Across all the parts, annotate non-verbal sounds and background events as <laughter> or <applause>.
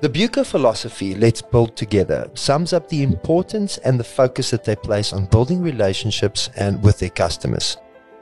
The Buco philosophy, let's build together, sums up the importance and the focus that they place on building relationships and with their customers.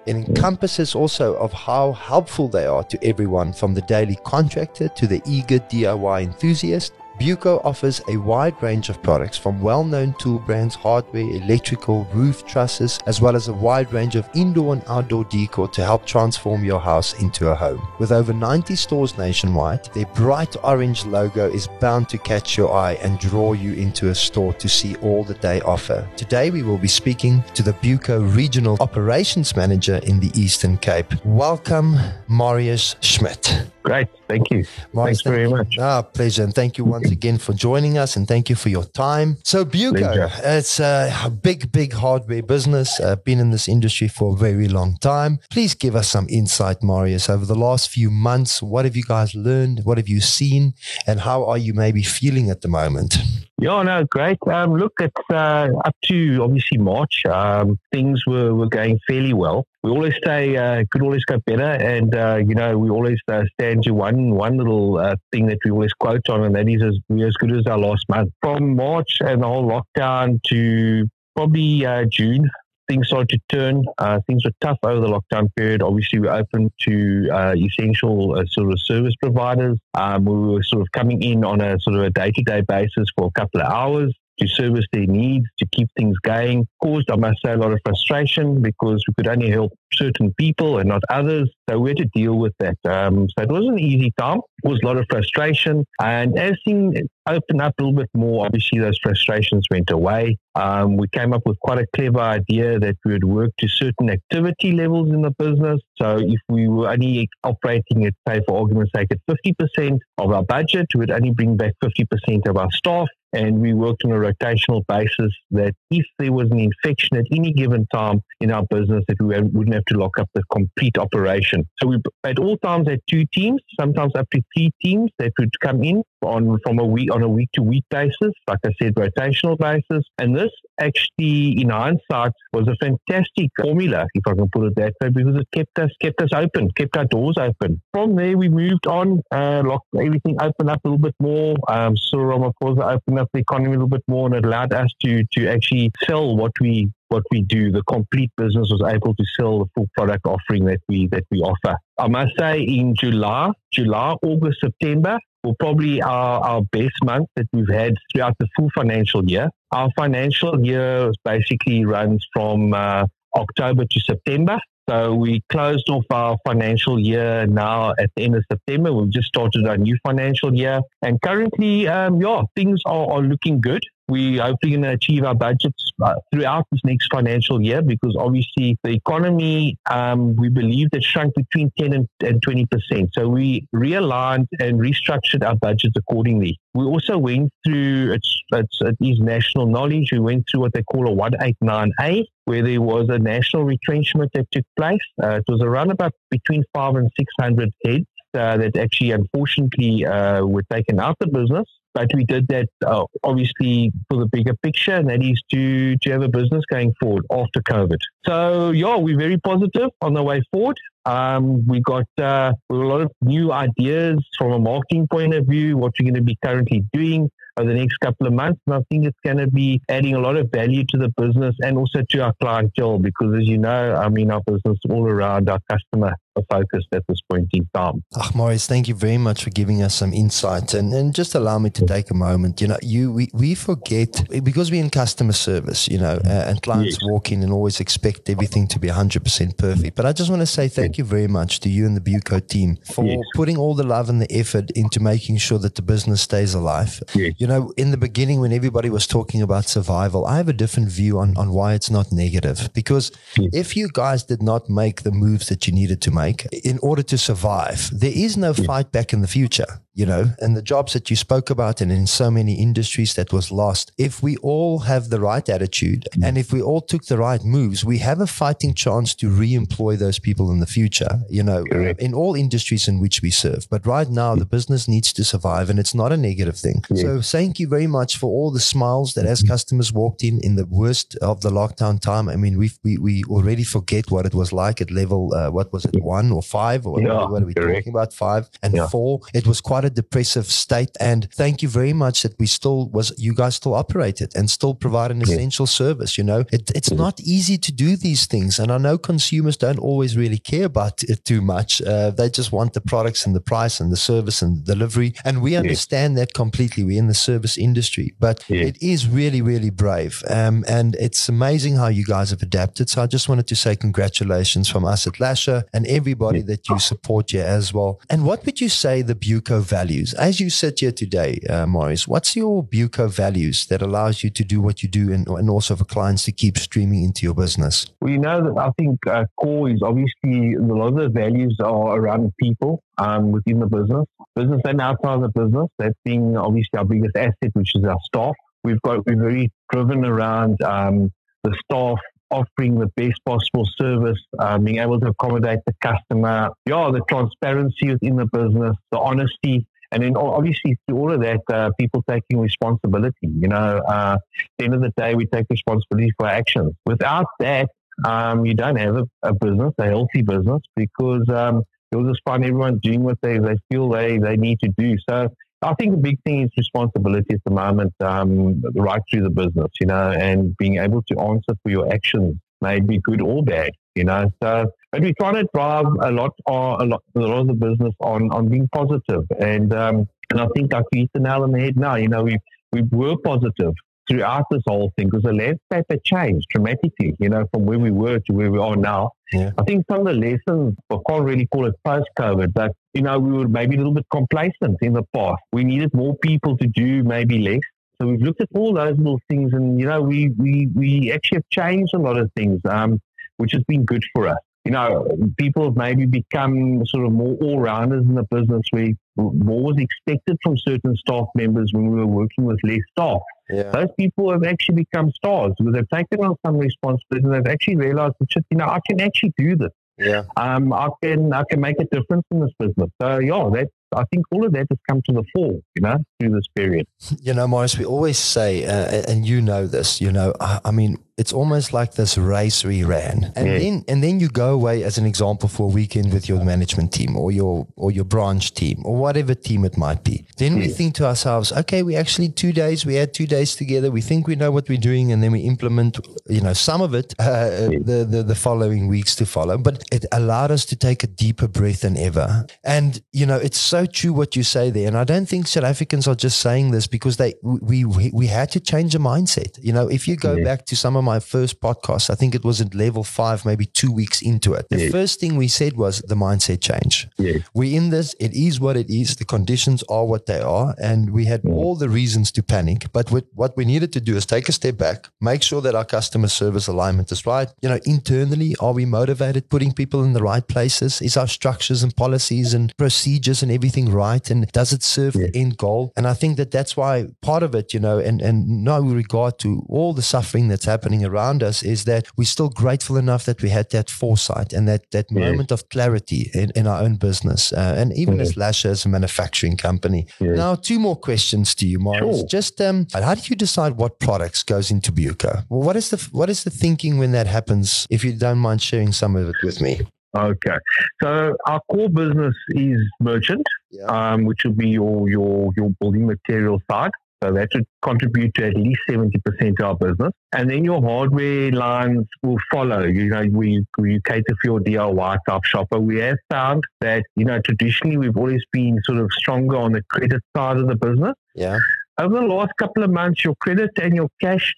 It encompasses also of how helpful they are to everyone from the daily contractor to the eager DIY enthusiast Buco offers a wide range of products from well-known tool brands, hardware, electrical, roof trusses, as well as a wide range of indoor and outdoor decor to help transform your house into a home. With over 90 stores nationwide, their bright orange logo is bound to catch your eye and draw you into a store to see all that they offer. Today we will be speaking to the Buco Regional Operations Manager in the Eastern Cape. Welcome, Marius Schmidt. Great. Thank you. Marius, Thanks thank very much. Ah, pleasure. And thank you once again for joining us and thank you for your time. So, Buco, it's a big, big hardware business. Uh, been in this industry for a very long time. Please give us some insight, Marius, over the last few months. What have you guys learned? What have you seen? And how are you maybe feeling at the moment? Yeah, no, great. Um, look, it's uh, up to obviously March. Um, things were, were going fairly well. We always say uh, could always go better, and uh, you know we always uh, stand to one one little uh, thing that we always quote on, and that is as as good as our last month. From March and the whole lockdown to probably uh, June, things started to turn. Uh, things were tough over the lockdown period. Obviously, we opened to uh, essential uh, sort of service providers. Um, we were sort of coming in on a sort of a day to day basis for a couple of hours to service their needs, to keep things going. Caused, I must say, a lot of frustration because we could only help certain people and not others. So we had to deal with that. Um, so it wasn't an easy time. It was a lot of frustration. And as things opened up a little bit more, obviously those frustrations went away. Um, we came up with quite a clever idea that we would work to certain activity levels in the business. So if we were only operating at, say, for argument's sake, at 50% of our budget, we would only bring back 50% of our staff and we worked on a rotational basis that if there was an infection at any given time in our business that we wouldn't have to lock up the complete operation. So we at all times had two teams, sometimes up to three teams that would come in on from a week on a week to week basis, like I said, rotational basis. And this actually, in hindsight, was a fantastic formula, if I can put it that way, because it kept us kept us open, kept our doors open. From there, we moved on, uh, locked everything open up a little bit more. Um, of course, opened up the economy a little bit more, and it allowed us to to actually sell what we what we do. The complete business was able to sell the full product offering that we that we offer. I must say, in July, July, August, September, probably our, our best month that we've had throughout the full financial year. Our financial year basically runs from uh, October to September. So we closed off our financial year now at the end of September. We've just started our new financial year, and currently, um, yeah, things are, are looking good we hopefully going to achieve our budgets uh, throughout this next financial year because obviously the economy, um, we believe that shrunk between 10 and, and 20%. So we realigned and restructured our budgets accordingly. We also went through, it's, it's, it is national knowledge, we went through what they call a 189A, where there was a national retrenchment that took place. Uh, it was around about between five and 600 heads. Uh, that actually unfortunately uh, were taken out of business. But we did that uh, obviously for the bigger picture, and that is to, to have a business going forward after COVID. So, yeah, we're very positive on the way forward. Um, we got uh, a lot of new ideas from a marketing point of view, what we're going to be currently doing over the next couple of months. And I think it's going to be adding a lot of value to the business and also to our clientele because, as you know, I mean, our business all around our customer focused at this point in time. Ah, Maurice, thank you very much for giving us some insight and, and just allow me to take a moment. You know, you we, we forget because we're in customer service, you know, uh, and clients yes. walk in and always expect everything to be 100% perfect. But I just want to say thank yes. you very much to you and the Buco team for yes. putting all the love and the effort into making sure that the business stays alive. You know, in the beginning, when everybody was talking about survival, I have a different view on, on why it's not negative because if you guys did not make the moves that you needed to make, make in order to survive. There is no fight back in the future you know, and the jobs that you spoke about and in so many industries that was lost. If we all have the right attitude and if we all took the right moves, we have a fighting chance to re-employ those people in the future, you know, Correct. in all industries in which we serve. But right now the business needs to survive and it's not a negative thing. So thank you very much for all the smiles that as customers walked in in the worst of the lockdown time. I mean, we we, we already forget what it was like at level, uh, what was it, one or five or yeah, what are we correct. talking about? Five and yeah. four. It was quite a depressive state. And thank you very much that we still was you guys still operated and still provide an essential service. You know, it, it's not easy to do these things, and I know consumers don't always really care about it too much. Uh, they just want the products and the price and the service and the delivery, and we understand that completely. We're in the service industry, but it is really, really brave, um, and it's amazing how you guys have adapted. So I just wanted to say congratulations from us at Lasher and everybody that you support here as well. And what would you say the Buco values as you sit here today, uh, Maurice? What's your Buco values that allows you to do what you do, and, and also for clients to keep streaming into your business? Well, you know, I think uh, core is obviously a lot of the values are around people um, within the business, business and outside the business. That being obviously our biggest asset, which is our staff. We've got we're very driven around um, the staff offering the best possible service, um, being able to accommodate the customer, yeah, the transparency within the business, the honesty. And then obviously through all of that, uh, people taking responsibility. You know, uh, at the end of the day, we take responsibility for our actions. Without that, um, you don't have a, a, business, a healthy business, because um, you'll just find everyone doing what they, they feel they, they need to do. So I think the big thing is responsibility at the moment, um, right through the business, you know, and being able to answer for your actions, may be good or bad, you know. So, but we try to drive a lot, uh, a lot, a lot of the business on on being positive, and um, and I think nail on the head now. You know, we we were positive throughout this whole thing because the landscape had changed dramatically, you know, from where we were to where we are now. Yeah. I think some of the lessons, I can't really call it post COVID, but, you know, we were maybe a little bit complacent in the past. We needed more people to do maybe less. So we've looked at all those little things and, you know, we, we, we actually have changed a lot of things, um, which has been good for us you know, people have maybe become sort of more all rounders in the business where more was expected from certain staff members when we were working with less staff. Yeah. Those people have actually become stars because they've taken on some responsibility and they've actually realized that, you know, I can actually do this. Yeah. Um, I can I can make a difference in this business. So yeah, that I think all of that has come to the fore, you know, through this period. <laughs> You know, Maurice, we always say, uh, and you know this, you know, I, I mean, it's almost like this race we ran and yeah. then and then you go away as an example for a weekend with your management team or your or your branch team or whatever team it might be then yeah. we think to ourselves okay we actually two days we had two days together we think we know what we're doing and then we implement you know some of it <laughs> uh, yeah. the, the the following weeks to follow but it allowed us to take a deeper breath than ever and you know it's so true what you say there and i don't think south africans are just saying this because they we we, we had to change the mindset you know if you go back to some of my first podcasts, I think it was at level five, maybe two weeks into it. The first thing we said was the mindset change. We're in this. It is what it is. The conditions are what they are. And we had all the reasons to panic. But what we needed to do is take a step back, make sure that our customer service alignment is right. You know, internally, are we motivated, putting people in the right places? Is our structures and policies and procedures and everything right? And does it serve the end goal? And I think that that's why part of it, you know, and, and no regard to all the suffering that's happening around us is that we're still grateful enough that we had that foresight and that that yeah. moment of clarity in, in our own business, uh, and even yeah. as Lasher as a manufacturing company. Yeah. Now, two more questions to you, Maurice. Sure. Just um, how do you decide what products goes into Buco? Well, what is the what is the thinking when that happens? If you don't mind sharing some of it with me. Okay, so our core business is merchant, yeah. um, which will be your your your building material side. So that should contribute to at least 70% of our business. And then your hardware lines will follow. You know, we, we cater for your DIY type shopper. We have found that, you know, traditionally we've always been sort of stronger on the credit side of the business. Yeah. Over the last couple of months, your credit and your cash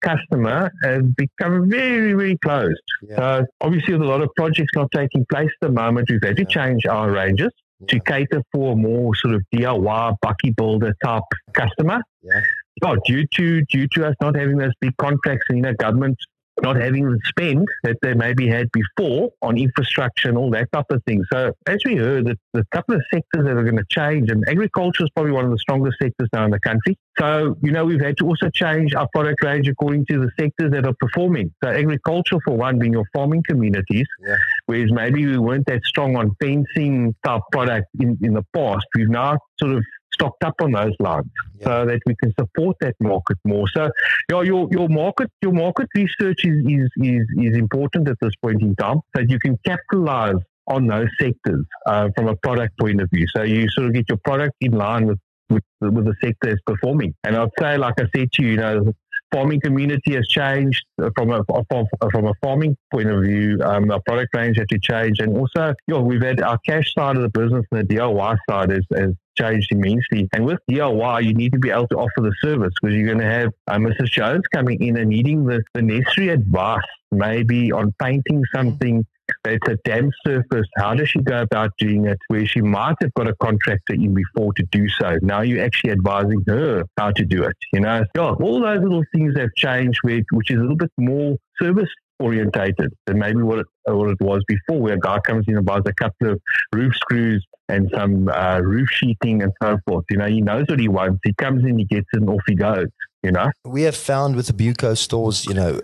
customer has become very, very closed. Yeah. So obviously, with a lot of projects not taking place at the moment, we've had to change our ranges to cater for a more sort of DIY bakkie builder type customer. Yeah. Oh, due to due to us not having those big contracts and you know government not having the spend that they maybe had before on infrastructure and all that type of thing. So as we heard, that the couple of sectors that are going to change, and agriculture is probably one of the strongest sectors now in the country. So you know we've had to also change our product range according to the sectors that are performing. So agriculture, for one, being your farming communities, yeah. Whereas maybe we weren't that strong on fencing type product in, in the past. We've now sort of stocked up on those lines yeah. so that we can support that market more. So, yeah, your your market your market research is, is is is important at this point in time, so you can capitalize on those sectors uh, from a product point of view. So you sort of get your product in line with with, with the sector is performing. And I'd say, like I said to you, you know, farming community has changed from a from, from a farming point of view. Um, our product range had to change, and also, you know, we've had our cash side of the business and the DIY side has, has changed immensely. And with DIY, you need to be able to offer the service because you're going to have uh, Mrs. Jones coming in and needing the, the necessary advice, maybe on painting something it's a damp surface. How does she go about doing it? Where she might have got a contractor in before to do so. Now you're actually advising her how to do it. You know, yeah, all those little things have changed, which is a little bit more service orientated than maybe what it, what it was before, where a guy comes in and buys a couple of roof screws and some uh, roof sheeting and so forth. You know, he knows what he wants. He comes in, he gets it, and off he goes you know we have found with the buco stores you know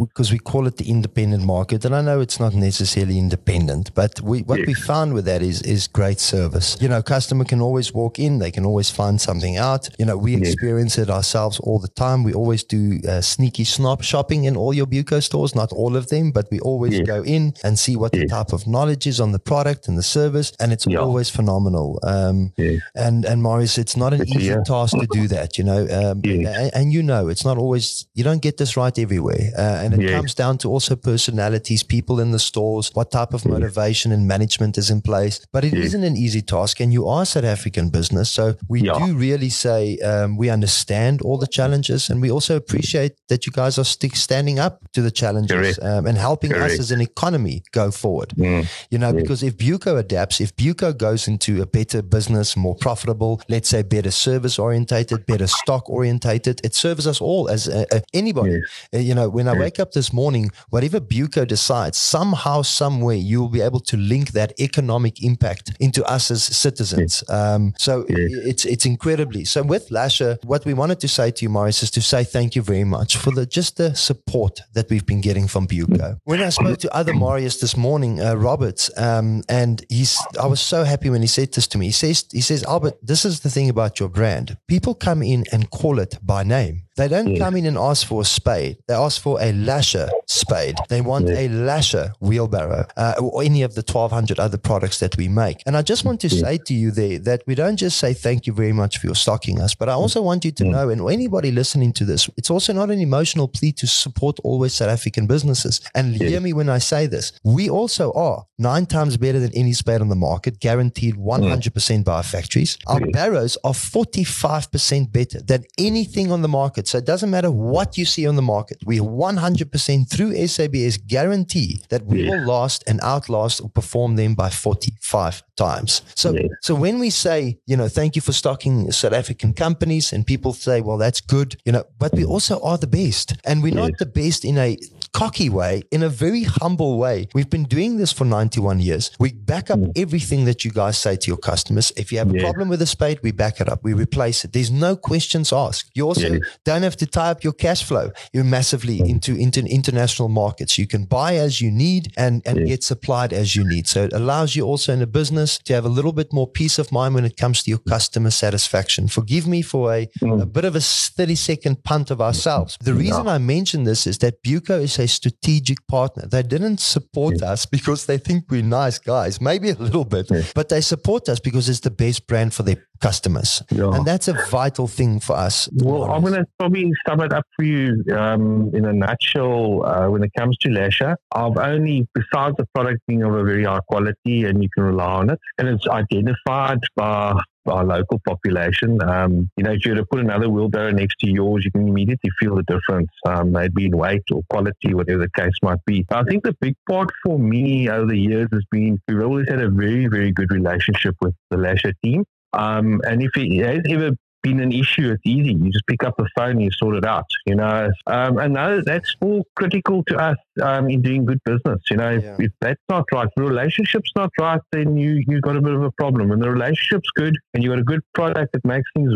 because um, we call it the independent market and i know it's not necessarily independent but we what yes. we found with that is is great service. You know customer can always walk in they can always find something out. You know we yes. experience it ourselves all the time. We always do uh, sneaky snob shopping in all your buco stores not all of them but we always yes. go in and see what the type of knowledge is on the product and the service and it's yeah. always phenomenal. Um, and and Marius it's not an it's easy task to do that you know um, and, and, you know it's not always you don't get this right everywhere uh, and it comes down to also personalities people in the stores what type of motivation and management is in place but it yes. not an easy task and you are south african business so we yeah. do really say um, we understand all the challenges and we also appreciate that you guys are stick standing up to the challenges um, and helping Correct. us as an economy go forward mm. you know because if buco adapts if buco goes into a better business more profitable let's say better service orientated better stock orientated it, it serves us all as uh, uh, anybody. Yes. Uh, you know, when I wake up this morning, whatever Buco decides, somehow, somewhere, you will be able to link that economic impact into us as citizens. Yes. Um, so yes. it's it's incredibly. So with Lasher, what we wanted to say to you, Morris, is to say thank you very much for the just the support that we've been getting from Buco. When I spoke to other Marius this morning, uh, Roberts, um, and he's, I was so happy when he said this to me. He says, he says, Albert, this is the thing about your brand. People come in and call it by name. They don't yes. come in and ask for a spade. They ask for a lasher spade. They want yes. a lasher wheelbarrow uh, or any of the 1,200 other products that we make. And I just want to yes. say to you there that we don't just say thank you very much for your stocking us, but I also want you to know, and anybody listening to this, it's also not an emotional plea to support always South African businesses. And hear me when I say this. We also are nine times better than any spade on the market, guaranteed 100% mm. by our factories. Our barrows are 45% better than anything on the market market. So it doesn't matter what you see on the market. We 100% through SABS guarantee that we yeah. will last and outlast or perform them by 45 times. So, yeah. so when we say, you know, thank you for stocking South African companies and people say, well, that's good, you know, but we also are the best and we're not the best in a cocky way, in a very humble way. We've been doing this for 91 years. We back up mm. everything that you guys say to your customers. If you have a problem with a spade, we back it up. We replace it. There's no questions asked. You also don't have to tie up your cash flow. You're massively mm. into, into international markets. You can buy as you need and, and get supplied as you need. So it allows you also in a business to have a little bit more peace of mind when it comes to your customer satisfaction. Forgive me for a, mm. a bit of a 30 second punt of ourselves. The reason I mention this is that Buco is a a strategic partner. They didn't support yeah. us because they think we're nice guys, maybe a little bit, yeah. but they support us because it's the best brand for their customers. Yeah. And that's a vital thing for us. Well, I'm going to probably sum it up for you um, in a nutshell. Uh, when it comes to Lasher, I've only, besides the product being of a very high quality and you can rely on it, and it's identified by our local population. Um, you know, if you were to put another wheelbarrow next to yours, you can immediately feel the difference, um, maybe in weight or quality, whatever the case might be. I think the big part for me over the years has been we've always had a very, very good relationship with the Lasher team. Um, and if it has ever been an issue, it's easy. You just pick up the phone and you sort it out, you know. Um, and no, that's all critical to us um, in doing good business. You know, yeah. if, if, that's not right, the relationship's not right, then you, you've got a bit of a problem. When the relationship's good and you've got a good product, it makes things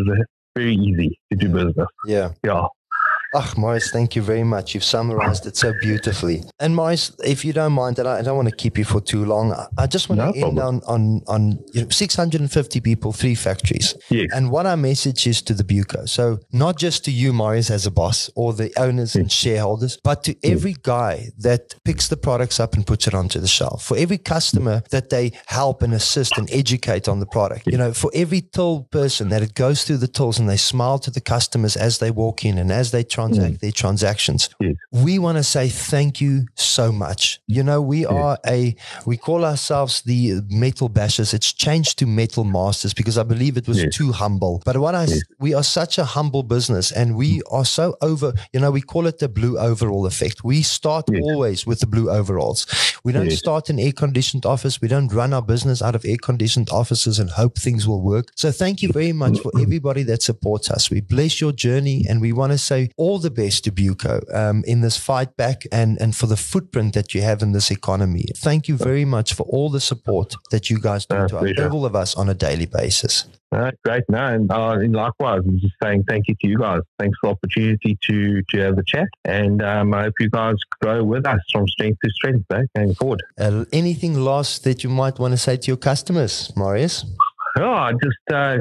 very easy to do business. Yeah. Yeah. Ah, Morris, thank you very much. You've summarized it so beautifully. And Morris, if you don't mind, and I, don't want to keep you for too long, I just want no to end on on on you know, 650 people, three factories. Yes. And what our message is to the Buco. So not just to you, Morris, as a boss or the owners yes. and hmm. shareholders, but to hmm. every guy that picks the products up and puts it onto the shelf. For every customer hmm. that they help and assist and educate on the product. You know, for every till person that it goes through the tools and they smile to the customers as they walk in and as they transact mm. their transactions. Yes. We want to say thank you so much. You know, we yes. are a we call ourselves the metal bashers. It's changed to metal masters because I believe it was yes. too humble. But what I we are such a humble business and we are so over, you know, we call it the blue overall effect. We start always with the blue overalls. We don't start in air conditioned office. We don't run our business out of air conditioned offices and hope things will work. So thank you very much for everybody that supports us. We bless your journey and we want to say all the best to Buco um, in this fight back and, and for the footprint that you have in this economy. Thank you very much for all the support that you guys do to us, all of us on a daily basis. Great. No, and, uh, and likewise, I'm just saying thank you to you guys. Thanks for the opportunity to, to have the chat. And um, I hope you guys grow with us from strength to strength eh, going forward. Uh, anything last that you might want to say to your customers, Marius? Oh, just uh,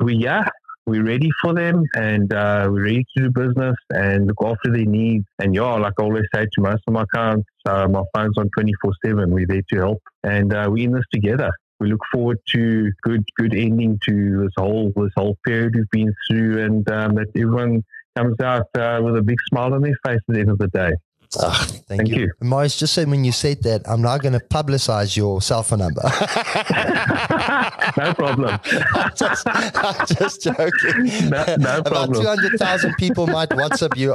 we yeah, we're ready for them and uh, we're ready to do business and look after their needs. And yeah, like I always say to most of my clients, uh, my phone's on 24 7. We're there to help and uh, we're in this together. We look forward to good, good ending to this whole this whole period we've been through, and um, that everyone comes out uh, with a big smile on their face at the end of the day. Oh, thank, thank, you. you. Morris, just so when you said that, I'm now going to publicize your cell phone number. <laughs> no problem. I'm just, I'm just joking. No, no About 200,000 people might WhatsApp you.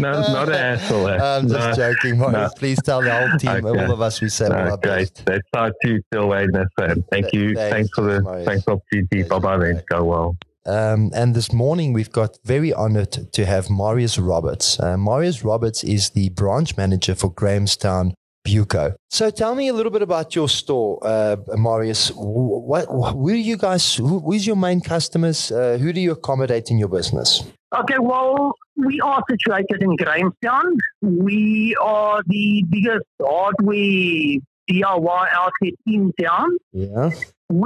no, not an hassle. Eh? I'm just no, joking, Morris. No. Please tell the whole team, okay. all of us, we said no, all great. That's our two still waiting. Thank you. Thanks, thanks for the thanks for the opportunity. Bye bye, then. Go well. Um, and this morning, we've got very honored to have Marius Roberts. Uh, Marius Roberts is the branch manager for Grahamstown Buco. So tell me a little bit about your store, uh, Marius. What, who are you guys, who, who's your main customers? Uh, who do you accommodate in your business? Okay, well, we are situated in Grahamstown. We are the biggest hardware DIY outlet in town. Yeah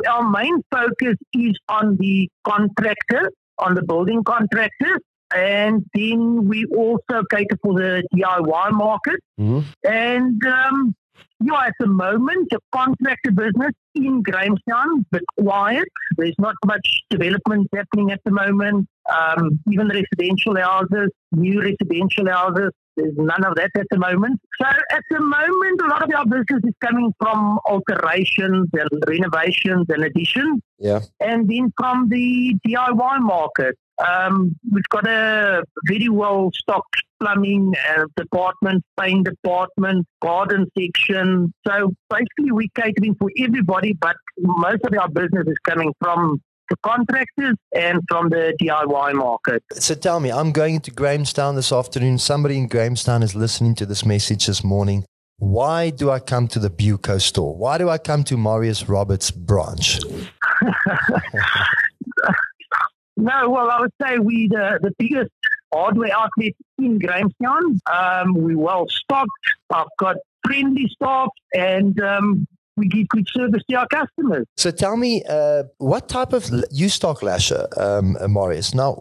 our main focus is on the contractor, on the building contractors, and then we also cater for the DIY market. Mm-hmm. And um, yeah, at the moment, the contractor business in Grahamstown, but quiet. There's not much development happening at the moment. Um, even the residential houses, new residential houses, there's none of that at the moment. So at the moment, a lot of our business is coming from alterations and renovations and additions. Yeah. And then from the DIY market. Um, we've got a very well stocked plumbing uh, department, paint department, garden section. So basically, we're catering for everybody, but most of our business is coming from contractors and from the DIY market. So tell me, I'm going to Grahamstown this afternoon. Somebody in Grahamstown is listening to this message this morning. Why do I come to the Buco store? Why do I come to Marius Roberts branch? <laughs> no, well, I would say we the, the biggest hardware outlet in Grahamstown. Um, we're well stocked. I've got friendly staff and um, we give good service to our customers. So tell me, uh, what type of you stock Lasher, um, Marius? Now,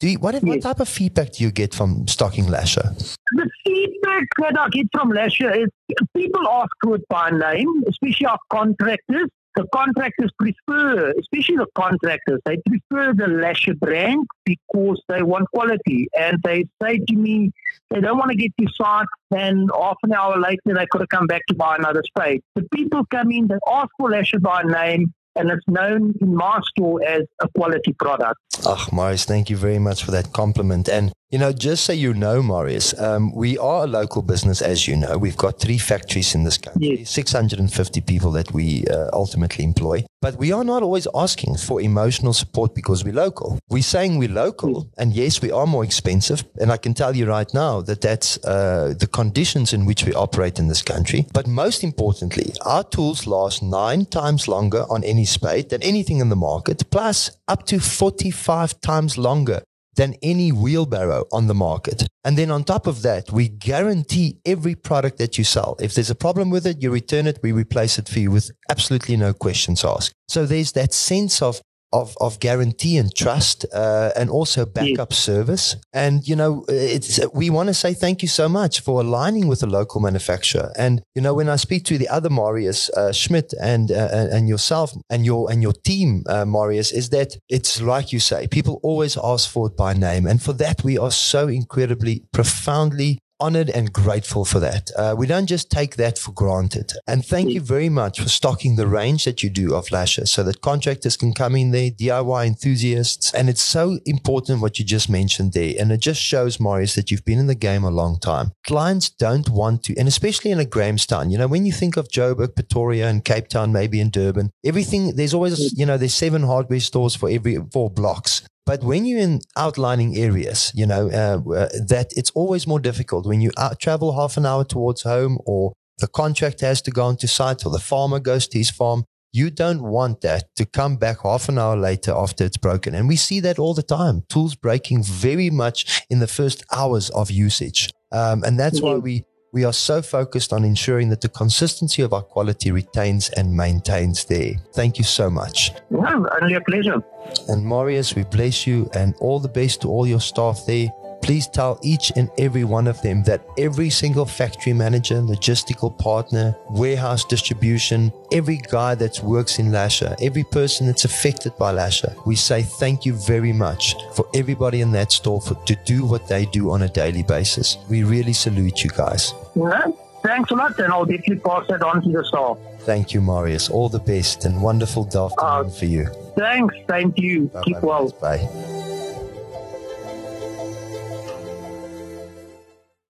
do you, what, yes. what type of feedback do you get from stocking Lasher? The feedback that I get from Lasher is people ask for it by name, especially our contractors the contractors prefer, especially the contractors, they prefer the Lasher brand because they want quality. And they say to me, they don't want to get to site and half an hour later they could have come back to buy another spade. The people come in, they ask for Lasher by name, and it's known in my store as a quality product. Ah, Marius, thank you very much for that compliment. And you know, just so you know, Marius, um, we are a local business, as you know. We've got three factories in this country, yes. 650 people that we uh, ultimately employ. But we are not always asking for emotional support because we're local. We're saying we're local, yes. and yes, we are more expensive. And I can tell you right now that that's uh, the conditions in which we operate in this country. But most importantly, our tools last nine times longer on any spade than anything in the market, plus up to 45 times longer than any wheelbarrow on the market. And then on top of that, we guarantee every product that you sell. If there's a problem with it, you return it, we replace it for you with absolutely no questions asked. So there's that sense of of, of guarantee and trust uh, and also backup yes. service. And, you know, it's, we want to say thank you so much for aligning with a local manufacturer. And, you know, when I speak to the other Marius uh, Schmidt and, uh, and yourself and your, and your team, uh, Marius, is that it's like you say, people always ask for it by name. And for that, we are so incredibly, profoundly honored and grateful for that. Uh, we don't just take that for granted. And thank you very much for stocking the range that you do of lashes so that contractors can come in there, DIY enthusiasts. And it's so important what you just mentioned there. And it just shows, Marius, that you've been in the game a long time. Clients don't want to, and especially in a Grahamstown, you know, when you think of Joburg, Pretoria, and Cape Town, maybe in Durban, everything, there's always, you know, there's seven hardware stores for every four blocks. But when you're in outlining areas, you know, uh, uh, that it's always more difficult when you out- travel half an hour towards home or the contractor has to go onto site or the farmer goes to his farm. You don't want that to come back half an hour later after it's broken. And we see that all the time. Tools breaking very much in the first hours of usage. Um, and that's mm-hmm. why we we are so focused on ensuring that the consistency of our quality retains and maintains there. Thank you so much. Well, only a pleasure. And Marius, we bless you and all the best to all your staff there. Please tell each and every one of them that every single factory manager, logistical partner, warehouse distribution, every guy that works in Lasher, every person that's affected by Lasher, we say thank you very much for everybody in that store for, to do what they do on a daily basis. We really salute you guys. Yeah, thanks a lot, and I'll definitely pass that on to the staff. Thank you, Marius. All the best and wonderful afternoon uh, for you. Thanks. Thank you. Bye Keep well. Bye.